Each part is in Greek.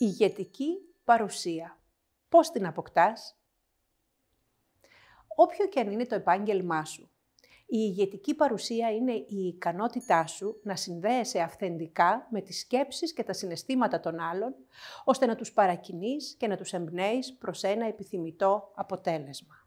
Ηγετική παρουσία. Πώς την αποκτάς; Όποιο και αν είναι το επάγγελμά σου, η ηγετική παρουσία είναι η ικανότητά σου να συνδέεσαι αυθεντικά με τις σκέψεις και τα συναισθήματα των άλλων, ώστε να τους παρακινείς και να τους εμπνέεις προς ένα επιθυμητό αποτέλεσμα.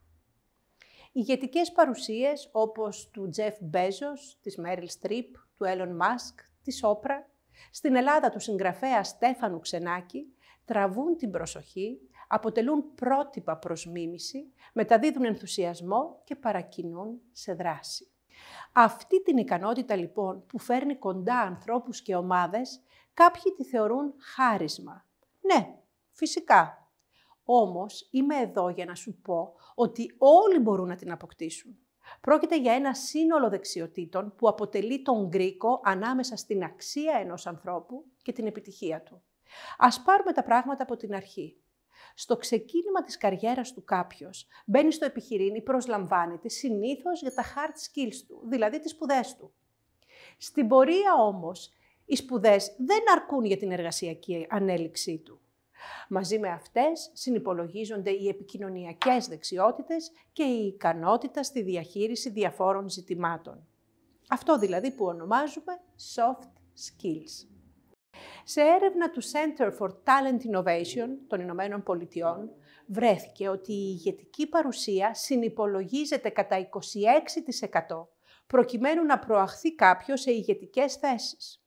Ηγετικές παρουσίες όπως του Jeff Bezos, της Meryl Streep, του Elon Musk, της Όπρα, στην Ελλάδα του συγγραφέα Στέφανου Ξενάκη, τραβούν την προσοχή, αποτελούν πρότυπα προς μίμηση, μεταδίδουν ενθουσιασμό και παρακινούν σε δράση. Αυτή την ικανότητα λοιπόν που φέρνει κοντά ανθρώπους και ομάδες, κάποιοι τη θεωρούν χάρισμα. Ναι, φυσικά. Όμως είμαι εδώ για να σου πω ότι όλοι μπορούν να την αποκτήσουν. Πρόκειται για ένα σύνολο δεξιοτήτων που αποτελεί τον γκρίκο ανάμεσα στην αξία ενός ανθρώπου και την επιτυχία του. Ας πάρουμε τα πράγματα από την αρχή. Στο ξεκίνημα της καριέρας του κάποιος μπαίνει στο επιχειρήν ή προσλαμβάνεται συνήθως για τα hard skills του, δηλαδή τις σπουδές του. Στην πορεία όμως, οι σπουδές δεν αρκούν για την εργασιακή ανέλυξή του. Μαζί με αυτές συνυπολογίζονται οι επικοινωνιακές δεξιότητες και η ικανότητα στη διαχείριση διαφόρων ζητημάτων. Αυτό δηλαδή που ονομάζουμε soft skills. Σε έρευνα του Center for Talent Innovation των Ηνωμένων Πολιτειών, βρέθηκε ότι η ηγετική παρουσία συνυπολογίζεται κατά 26% προκειμένου να προαχθεί κάποιος σε ηγετικές θέσεις.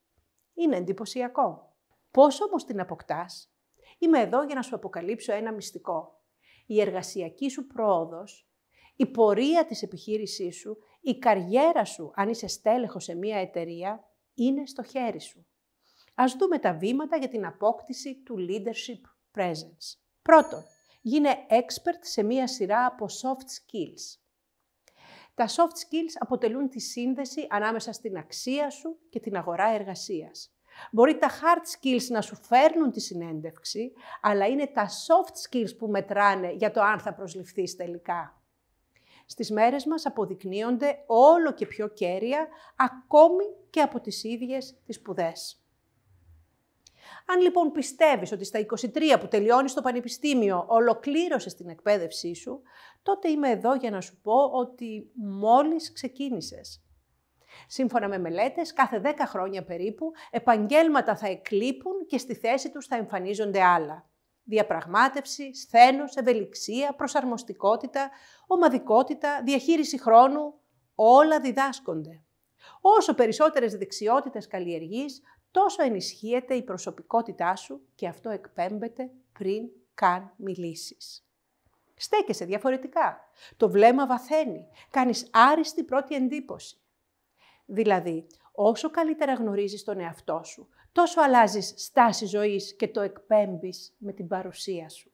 Είναι εντυπωσιακό. Πώς όμως την αποκτάς; Είμαι εδώ για να σου αποκαλύψω ένα μυστικό. Η εργασιακή σου πρόοδος, η πορεία της επιχείρησής σου, η καριέρα σου, αν είσαι στέλεχος σε μία εταιρεία, είναι στο χέρι σου. Ας δούμε τα βήματα για την απόκτηση του leadership presence. Πρώτον, γίνε expert σε μία σειρά από soft skills. Τα soft skills αποτελούν τη σύνδεση ανάμεσα στην αξία σου και την αγορά εργασίας. Μπορεί τα hard skills να σου φέρνουν τη συνέντευξη, αλλά είναι τα soft skills που μετράνε για το αν θα προσληφθείς τελικά. Στις μέρες μας αποδεικνύονται όλο και πιο κέρια, ακόμη και από τις ίδιες τις σπουδές. Αν λοιπόν πιστεύεις ότι στα 23 που τελειώνεις το πανεπιστήμιο ολοκλήρωσες την εκπαίδευσή σου, τότε είμαι εδώ για να σου πω ότι μόλις ξεκίνησες. Σύμφωνα με μελέτες, κάθε 10 χρόνια περίπου, επαγγέλματα θα εκλείπουν και στη θέση τους θα εμφανίζονται άλλα. Διαπραγμάτευση, σθένος, ευελιξία, προσαρμοστικότητα, ομαδικότητα, διαχείριση χρόνου, όλα διδάσκονται. Όσο περισσότερες δεξιότητες καλλιεργείς, τόσο ενισχύεται η προσωπικότητά σου και αυτό εκπέμπεται πριν καν μιλήσεις. Στέκεσαι διαφορετικά. Το βλέμμα βαθαίνει. Κάνεις άριστη πρώτη εντύπωση. Δηλαδή, όσο καλύτερα γνωρίζεις τον εαυτό σου, τόσο αλλάζεις στάση ζωής και το εκπέμπεις με την παρουσία σου.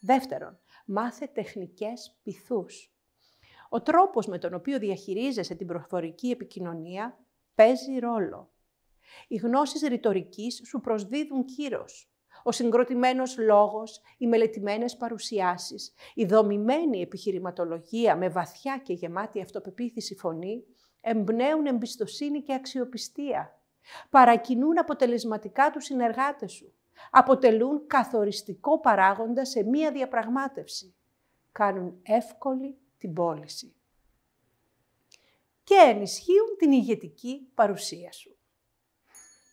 Δεύτερον, μάθε τεχνικές πυθούς. Ο τρόπος με τον οποίο διαχειρίζεσαι την προφορική επικοινωνία παίζει ρόλο. Οι γνώσεις ρητορικής σου προσδίδουν κύρος. Ο συγκροτημένος λόγος, οι μελετημένες παρουσιάσεις, η δομημένη επιχειρηματολογία με βαθιά και γεμάτη αυτοπεποίθηση φωνή εμπνέουν εμπιστοσύνη και αξιοπιστία. Παρακινούν αποτελεσματικά τους συνεργάτες σου. Αποτελούν καθοριστικό παράγοντα σε μία διαπραγμάτευση. Κάνουν εύκολη την πώληση. Και ενισχύουν την ηγετική παρουσία σου.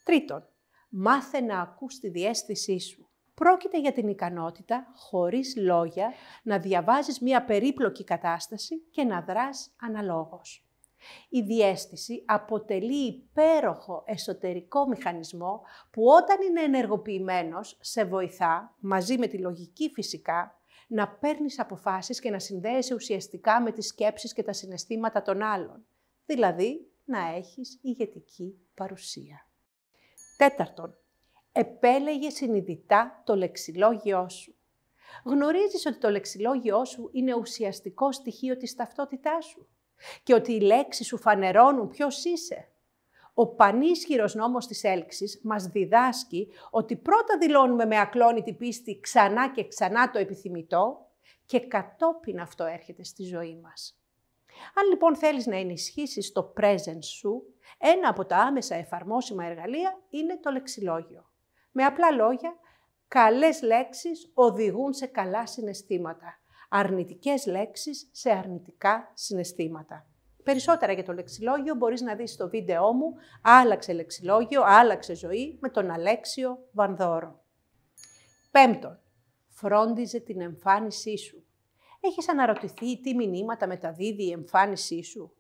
Τρίτον, μάθε να ακούς τη διέστησή σου. Πρόκειται για την ικανότητα, χωρίς λόγια, να διαβάζεις μία περίπλοκη κατάσταση και να δράς αναλόγως. Η διέστηση αποτελεί υπέροχο εσωτερικό μηχανισμό που όταν είναι ενεργοποιημένος σε βοηθά, μαζί με τη λογική φυσικά, να παίρνεις αποφάσεις και να συνδέεσαι ουσιαστικά με τις σκέψεις και τα συναισθήματα των άλλων. Δηλαδή, να έχεις ηγετική παρουσία. Τέταρτον, επέλεγε συνειδητά το λεξιλόγιό σου. Γνωρίζεις ότι το λεξιλόγιό σου είναι ουσιαστικό στοιχείο της ταυτότητάς σου και ότι οι λέξεις σου φανερώνουν ποιος είσαι. Ο πανίσχυρος νόμος της έλξης μας διδάσκει ότι πρώτα δηλώνουμε με ακλόνητη πίστη ξανά και ξανά το επιθυμητό και κατόπιν αυτό έρχεται στη ζωή μας. Αν λοιπόν θέλεις να ενισχύσεις το presence σου, ένα από τα άμεσα εφαρμόσιμα εργαλεία είναι το λεξιλόγιο. Με απλά λόγια, Καλές λέξεις οδηγούν σε καλά συναισθήματα. Αρνητικές λέξεις σε αρνητικά συναισθήματα. Περισσότερα για το λεξιλόγιο μπορείς να δεις στο βίντεό μου «Άλλαξε λεξιλόγιο, άλλαξε ζωή» με τον Αλέξιο Βανδόρο. Πέμπτον, φρόντιζε την εμφάνισή σου. Έχεις αναρωτηθεί τι μηνύματα μεταδίδει η εμφάνισή σου;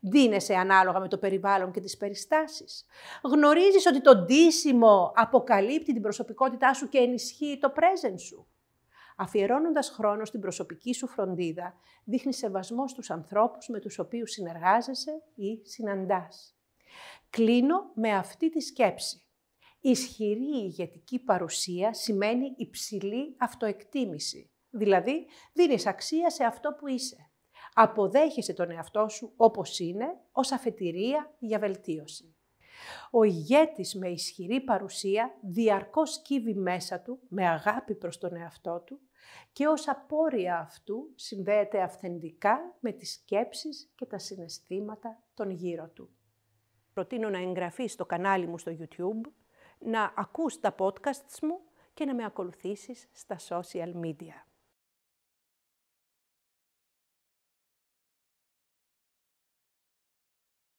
Δίνεσαι ανάλογα με το περιβάλλον και τις περιστάσεις. Γνωρίζεις ότι το ντύσιμο αποκαλύπτει την προσωπικότητά σου και ενισχύει το present σου. Αφιερώνοντας χρόνο στην προσωπική σου φροντίδα, δείχνει σεβασμό στους ανθρώπους με τους οποίους συνεργάζεσαι ή συναντάς. Κλείνω με αυτή τη σκέψη. Ισχυρή ηγετική παρουσία σημαίνει υψηλή αυτοεκτίμηση. Δηλαδή, δίνεις αξία σε αυτό που είσαι. Αποδέχεσαι τον εαυτό σου όπως είναι, ως αφετηρία για βελτίωση. Ο ηγέτης με ισχυρή παρουσία διαρκώς κύβει μέσα του με αγάπη προς τον εαυτό του και ως απόρρια αυτού συνδέεται αυθεντικά με τις σκέψεις και τα συναισθήματα των γύρω του. Προτείνω να εγγραφείς στο κανάλι μου στο YouTube, να ακούς τα podcasts μου και να με ακολουθήσεις στα social media.